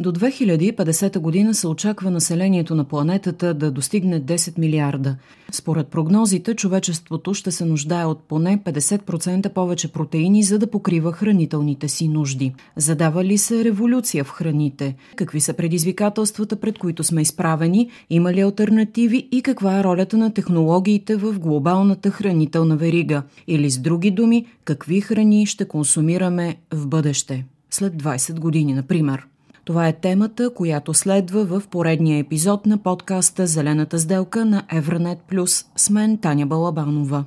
До 2050 година се очаква населението на планетата да достигне 10 милиарда. Според прогнозите, човечеството ще се нуждае от поне 50% повече протеини, за да покрива хранителните си нужди. Задава ли се революция в храните? Какви са предизвикателствата, пред които сме изправени? Има ли альтернативи и каква е ролята на технологиите в глобалната хранителна верига? Или с други думи, какви храни ще консумираме в бъдеще? След 20 години, например. Това е темата, която следва в поредния епизод на подкаста Зелената сделка на Евранет Плюс с мен Таня Балабанова.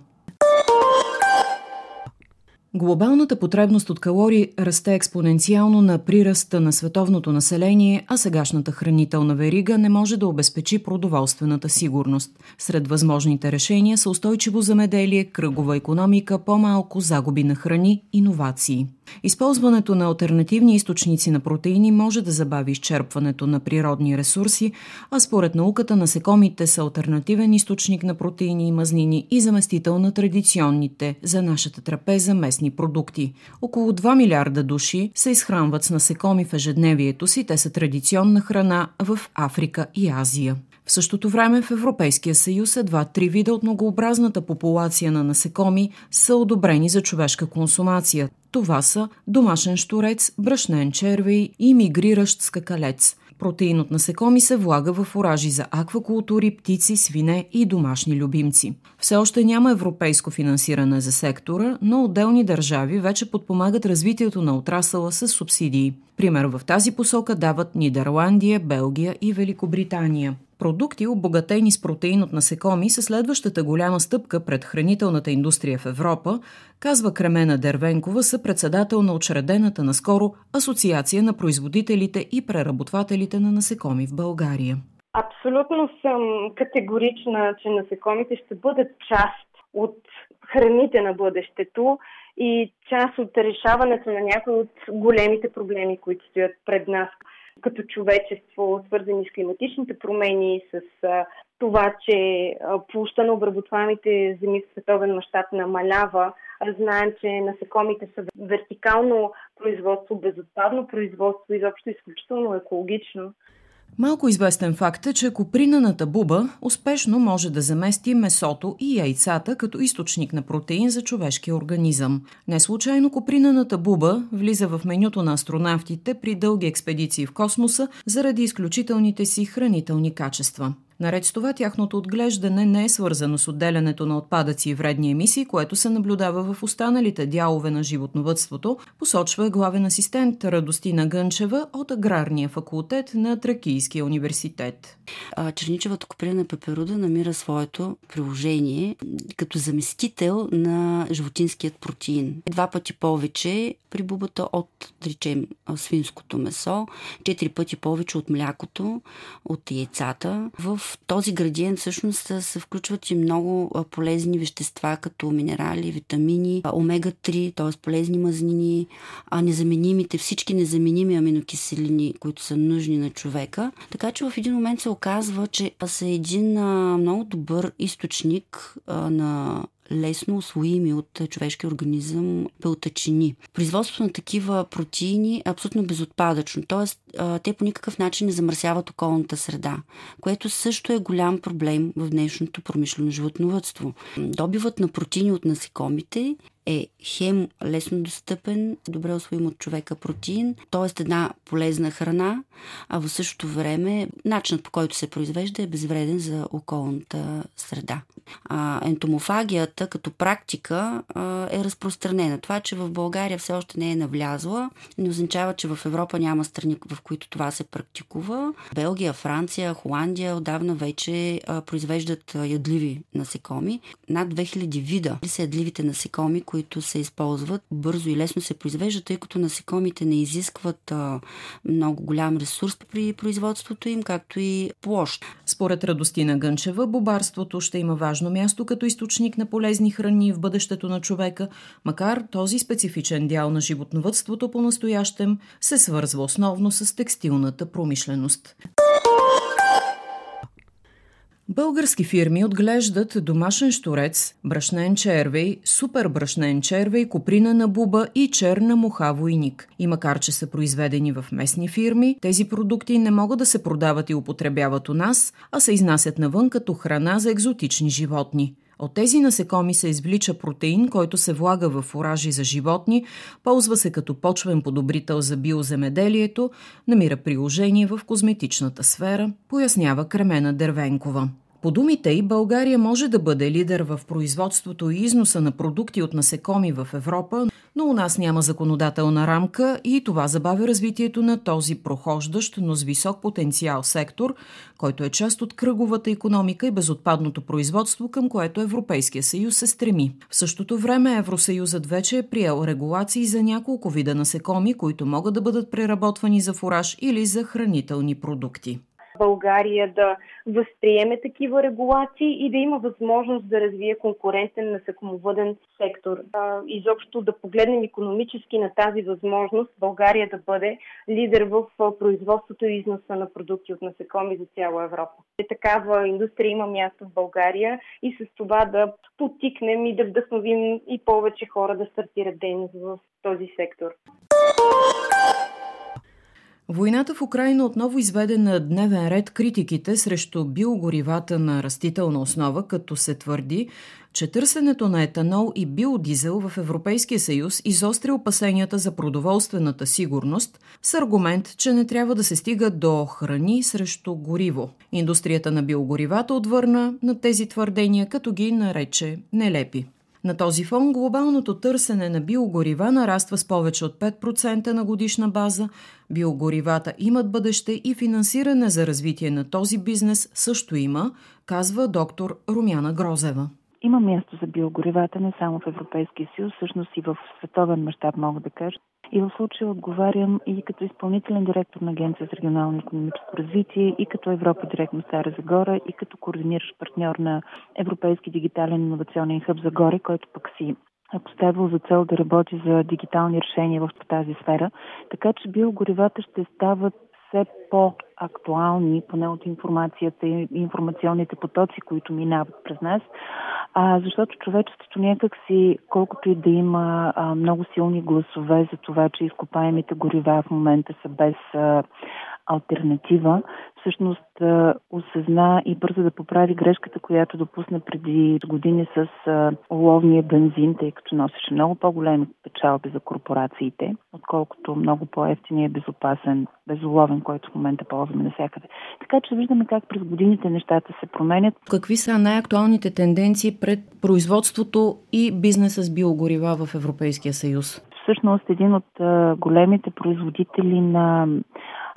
Глобалната потребност от калории расте експоненциално на приръста на световното население, а сегашната хранителна верига не може да обезпечи продоволствената сигурност. Сред възможните решения са устойчиво замеделие, кръгова економика, по-малко загуби на храни, иновации. Използването на альтернативни източници на протеини може да забави изчерпването на природни ресурси, а според науката насекомите са альтернативен източник на протеини и мазнини и заместител на традиционните за нашата трапеза местни продукти. Около 2 милиарда души се изхранват с насекоми в ежедневието си, те са традиционна храна в Африка и Азия. В същото време в Европейския съюз едва три вида от многообразната популация на насекоми са одобрени за човешка консумация. Това са домашен штурец, брашнен червей и мигриращ скакалец. Протеин от насекоми се влага в оражи за аквакултури, птици, свине и домашни любимци. Все още няма европейско финансиране за сектора, но отделни държави вече подпомагат развитието на отрасъла с субсидии. Пример в тази посока дават Нидерландия, Белгия и Великобритания. Продукти, обогатени с протеин от насекоми, са следващата голяма стъпка пред хранителната индустрия в Европа, казва Кремена Дервенкова, съпредседател на учредената наскоро Асоциация на производителите и преработвателите на насекоми в България. Абсолютно съм категорична, че насекомите ще бъдат част от храните на бъдещето и част от решаването на някои от големите проблеми, които стоят пред нас като човечество, свързани с климатичните промени, с това, че площа на обработваемите земи в световен мащаб намалява. Знаем, че насекомите са вертикално производство, безотпадно производство, изобщо изключително екологично. Малко известен факт е, че копринената буба успешно може да замести месото и яйцата като източник на протеин за човешкия организъм. Не случайно копринената буба влиза в менюто на астронавтите при дълги експедиции в космоса заради изключителните си хранителни качества. Наред с това, тяхното отглеждане не е свързано с отделянето на отпадъци и вредни емисии, което се наблюдава в останалите дялове на животновътството, посочва главен асистент Радостина Гънчева от Аграрния факултет на Тракийския университет. Черничевата коприна пеперуда намира своето приложение като заместител на животинският протеин. Два пъти повече при бубата от, да речем, свинското месо, четири пъти повече от млякото, от яйцата. В този градиент всъщност се включват и много полезни вещества, като минерали, витамини, омега-3, т.е. полезни мазнини, незаменимите, всички незаменими аминокиселини, които са нужни на човека. Така че в един момент се оказва, че са един много добър източник на лесно освоими от човешкия организъм белтачини. Производството на такива протеини е абсолютно безотпадъчно, т.е. те по никакъв начин не замърсяват околната среда, което също е голям проблем в днешното промишлено животновътство. Добивът на протеини от насекомите е хем лесно достъпен, добре освоим от човека протеин, т.е. една полезна храна, а в същото време начинът по който се произвежда е безвреден за околната среда. А, ентомофагията като практика а, е разпространена. Това, че в България все още не е навлязла, не означава, че в Европа няма страни, в които това се практикува. Белгия, Франция, Холандия отдавна вече а, произвеждат ядливи насекоми. Над 2000 вида са ядливите насекоми, които се използват, бързо и лесно се произвеждат, тъй като насекомите не изискват а, много голям ресурс при производството им, както и площ. Според Радостина Гънчева, бобарството ще има важно място като източник на полезни храни в бъдещето на човека, макар този специфичен дял на животновътството по-настоящем се свързва основно с текстилната промишленост. Български фирми отглеждат домашен шторец, брашнен червей, супер брашнен червей, коприна на буба и черна муха войник. И макар, че са произведени в местни фирми, тези продукти не могат да се продават и употребяват у нас, а се изнасят навън като храна за екзотични животни. От тези насекоми се извлича протеин, който се влага в фуражи за животни, ползва се като почвен подобрител за биоземеделието, намира приложение в козметичната сфера, пояснява Кремена Дервенкова. По думите и България може да бъде лидер в производството и износа на продукти от насекоми в Европа, но у нас няма законодателна рамка и това забавя развитието на този прохождащ, но с висок потенциал сектор, който е част от кръговата економика и безотпадното производство, към което Европейския съюз се стреми. В същото време Евросъюзът вече е приел регулации за няколко вида насекоми, които могат да бъдат преработвани за фураж или за хранителни продукти. България да възприеме такива регулации и да има възможност да развие конкурентен насекомовъден сектор. Изобщо да погледнем економически на тази възможност България да бъде лидер в производството и износа на продукти от насекоми за цяла Европа. И такава индустрия има място в България и с това да потикнем и да вдъхновим и повече хора да стартират дейност в този сектор. Войната в Украина отново изведе на дневен ред критиките срещу биогоривата на растителна основа, като се твърди, че търсенето на етанол и биодизел в Европейския съюз изостри опасенията за продоволствената сигурност с аргумент, че не трябва да се стига до храни срещу гориво. Индустрията на биогоривата отвърна на тези твърдения, като ги нарече нелепи. На този фон глобалното търсене на биогорива нараства с повече от 5% на годишна база. Биогоривата имат бъдеще и финансиране за развитие на този бизнес също има, казва доктор Румяна Грозева. Има място за биогоривата не само в Европейския съюз, всъщност и в световен мащаб мога да кажа. И в случая отговарям и като изпълнителен директор на Агенция за регионално економическо развитие, и като Европа директно Стара Загора, и като координиращ партньор на Европейски дигитален инновационен хъб Загоре, който пък си е поставил за цел да работи за дигитални решения в тази сфера. Така че биогоривата ще стават все по-актуални, поне от информацията и информационните потоци, които минават през нас, а, защото човечеството някак си, колкото и да има а, много силни гласове за това, че изкопаемите горива в момента са без а, альтернатива, всъщност осъзна и бързо да поправи грешката, която допусна преди години с оловния бензин, тъй като носеше много по-големи печалби за корпорациите, отколкото много по-ефтиния безопасен безоловен, който в момента ползваме навсякъде. Така че виждаме как през годините нещата се променят. Какви са най-актуалните тенденции пред производството и бизнеса с биогорива в Европейския съюз? Всъщност един от големите производители на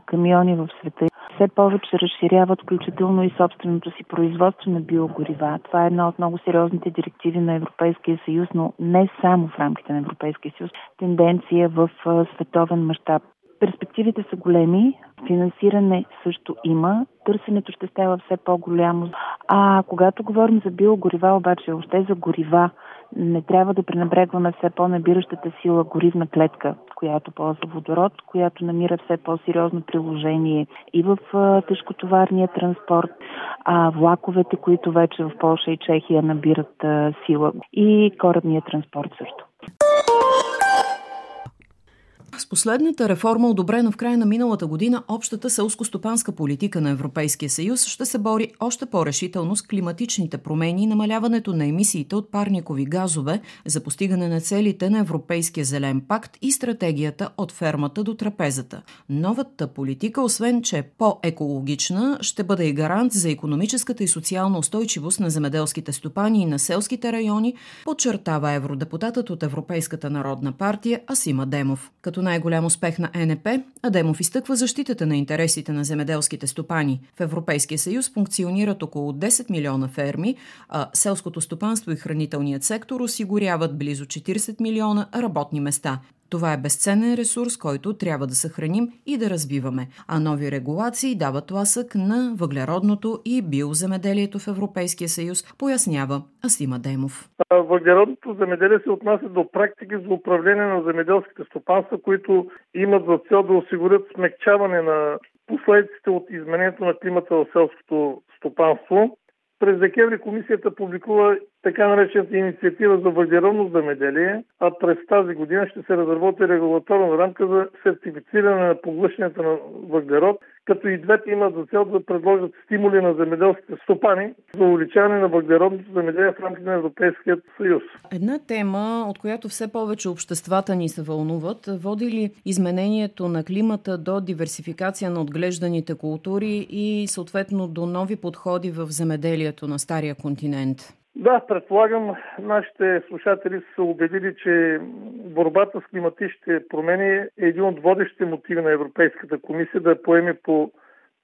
камиони в света все повече разширяват включително и собственото си производство на биогорива. Това е една от много сериозните директиви на Европейския съюз, но не само в рамките на Европейския съюз. Тенденция в световен мащаб. Перспективите са големи, финансиране също има, търсенето ще става все по-голямо. А когато говорим за биогорива, обаче още за горива, не трябва да пренебрегваме все по-набиращата сила горивна клетка, която ползва водород, която намира все по-сериозно приложение и в тежкотоварния транспорт, а влаковете, които вече в Польша и Чехия набират сила и корабния транспорт също. С последната реформа, одобрена в края на миналата година, общата селско-стопанска политика на Европейския съюз ще се бори още по-решително с климатичните промени и намаляването на емисиите от парникови газове за постигане на целите на Европейския зелен пакт и стратегията от фермата до трапезата. Новата политика, освен че е по-екологична, ще бъде и гарант за економическата и социална устойчивост на земеделските стопани и на селските райони, подчертава евродепутатът от Европейската народна партия Асима Демов. Като най-голям успех на НП, Адемов изтъква защитата на интересите на земеделските стопани. В Европейския съюз функционират около 10 милиона ферми, а селското стопанство и хранителният сектор осигуряват близо 40 милиона работни места. Това е безценен ресурс, който трябва да съхраним и да развиваме, а нови регулации дават ласък на въглеродното и биоземеделието в Европейския съюз, пояснява Асима Демов. Въглеродното земеделие се отнася до практики за управление на земеделските стопанства, които имат за цел да осигурят смягчаване на последиците от изменението на климата в селското стопанство. През декември комисията публикува така наречената инициатива за въглеродно замеделие, а през тази година ще се разработи регулаторна рамка за сертифициране на поглъщането на въглерод, като и двете имат за цел да предложат стимули на земеделските стопани за увеличаване на въглеродното замеделие в рамките на Европейския съюз. Една тема, от която все повече обществата ни се вълнуват, води ли изменението на климата до диверсификация на отглежданите култури и съответно до нови подходи в земеделието на Стария континент? Да, предполагам, нашите слушатели са убедили, че борбата с климатичните промени е един от водещите мотиви на Европейската комисия да поеме по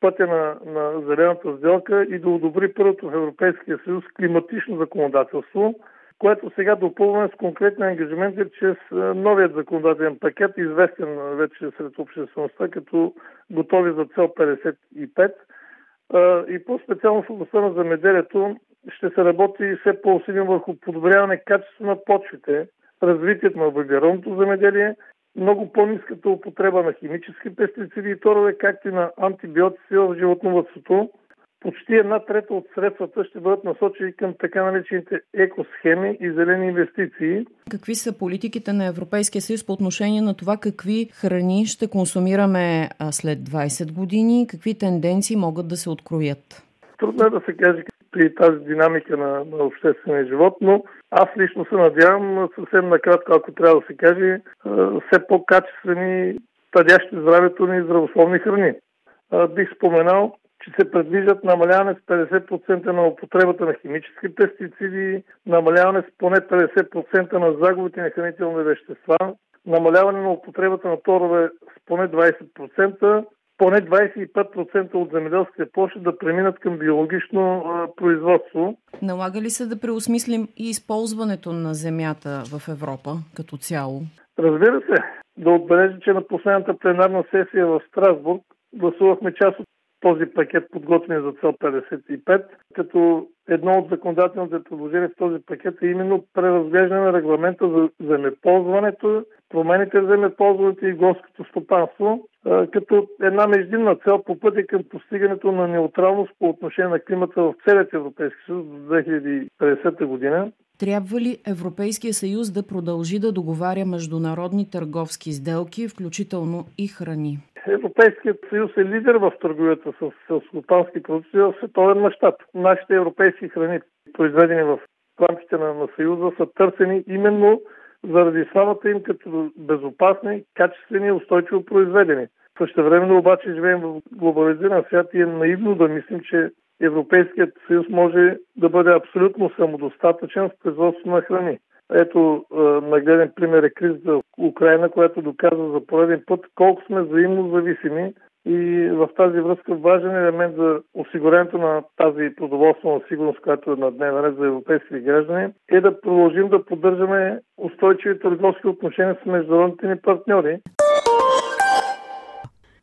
пътя на, на зелената сделка и да одобри първото в Европейския съюз климатично законодателство, което сега допълваме с конкретни ангажименти чрез новият законодателен пакет, известен вече сред обществеността като готови за цел 55 и по-специално в областта на замеделието ще се работи все по-усилено върху подобряване качеството на почвите, развитието на въглеродното земеделие, много по-низката употреба на химически пестициди и торове, както и на антибиотици в животновътството. Почти една трета от средствата ще бъдат насочени към така наречените екосхеми и зелени инвестиции. Какви са политиките на Европейския съюз по отношение на това какви храни ще консумираме след 20 години, какви тенденции могат да се откроят? Трудно е да се каже при тази динамика на, на обществения живот, но аз лично се надявам съвсем накратко, ако трябва да се каже, все по-качествени, тъдящи здравето ни здравословни храни. Бих споменал, че се предвиждат намаляване с 50% на употребата на химически пестициди, намаляване с поне 50% на загубите на хранителни вещества, намаляване на употребата на торове с поне 20%, поне 25% от земеделските площи да преминат към биологично производство. Налага ли се да преосмислим и използването на земята в Европа като цяло? Разбира се. Да отбележа, че на последната пленарна сесия в Страсбург гласувахме част от този пакет подготвен за цел 55, като едно от законодателните предложения в този пакет е именно преразглеждане на регламента за земеползването, промените в земеползването и горското стопанство, като една междинна цел по пътя към постигането на неутралност по отношение на климата в целият Европейски съюз до 2050 година. Трябва ли Европейския съюз да продължи да договаря международни търговски сделки, включително и храни? Европейският съюз е лидер в търговията с селскостопански продукти в световен мащаб. Нашите европейски храни, произведени в рамките на, на Съюза, са търсени именно заради славата им като безопасни, качествени и устойчиво произведени. Същевременно обаче живеем в глобализиран свят и е наивно да мислим, че Европейският съюз може да бъде абсолютно самодостатъчен в производство на храни. Ето, нагледен пример е кризата в Украина, която доказва за пореден път колко сме взаимно зависими и в тази връзка важен елемент за осигурението на тази продоволствена сигурност, която е на дневен ред за европейски граждани, е да продължим да поддържаме устойчиви търговски отношения с международните ни партньори.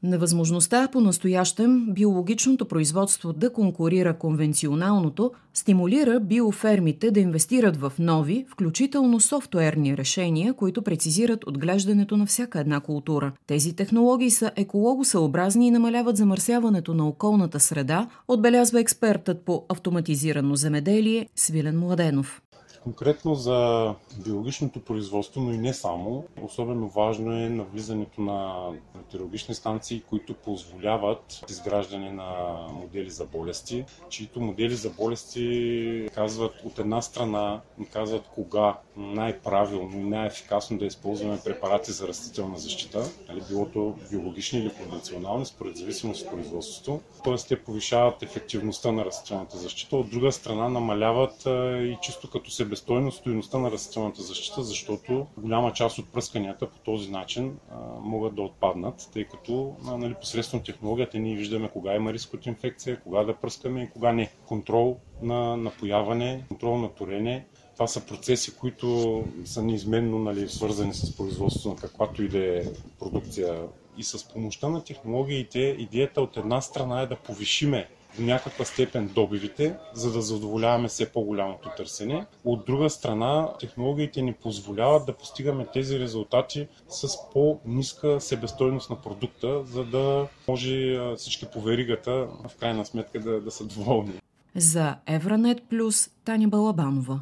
Невъзможността по настоящем биологичното производство да конкурира конвенционалното стимулира биофермите да инвестират в нови, включително софтуерни решения, които прецизират отглеждането на всяка една култура. Тези технологии са екологосъобразни и намаляват замърсяването на околната среда, отбелязва експертът по автоматизирано земеделие Свилен Младенов. Конкретно за биологичното производство, но и не само, особено важно е навлизането на метеорологични станции, които позволяват изграждане на модели за болести, чието модели за болести казват от една страна, казват кога най-правилно и най-ефикасно да използваме препарати за растителна защита, нали, било то биологични или конвенционални, според зависимост от производството. Тоест те повишават ефективността на растителната защита. От друга страна намаляват и чисто като се себестойност, стоеността на растителната защита, защото голяма част от пръсканията по този начин а, могат да отпаднат, тъй като а, нали, посредством технологията ние виждаме кога има риск от инфекция, кога да пръскаме и кога не. Контрол на напояване, контрол на торене, това са процеси, които са неизменно нали, свързани с производството на каквато и да е продукция. И с помощта на технологиите, идеята от една страна е да повишиме до някаква степен добивите, за да задоволяваме все по-голямото търсене. От друга страна, технологиите ни позволяват да постигаме тези резултати с по-ниска себестойност на продукта, за да може всички по веригата в крайна сметка да, да са доволни. За Евранет Плюс Таня Балабанова.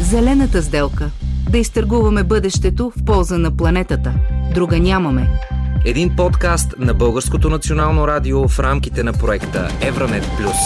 Зелената сделка. Да изтъргуваме бъдещето в полза на планетата. Друга нямаме. Един подкаст на Българското национално радио в рамките на проекта Евранет Плюс.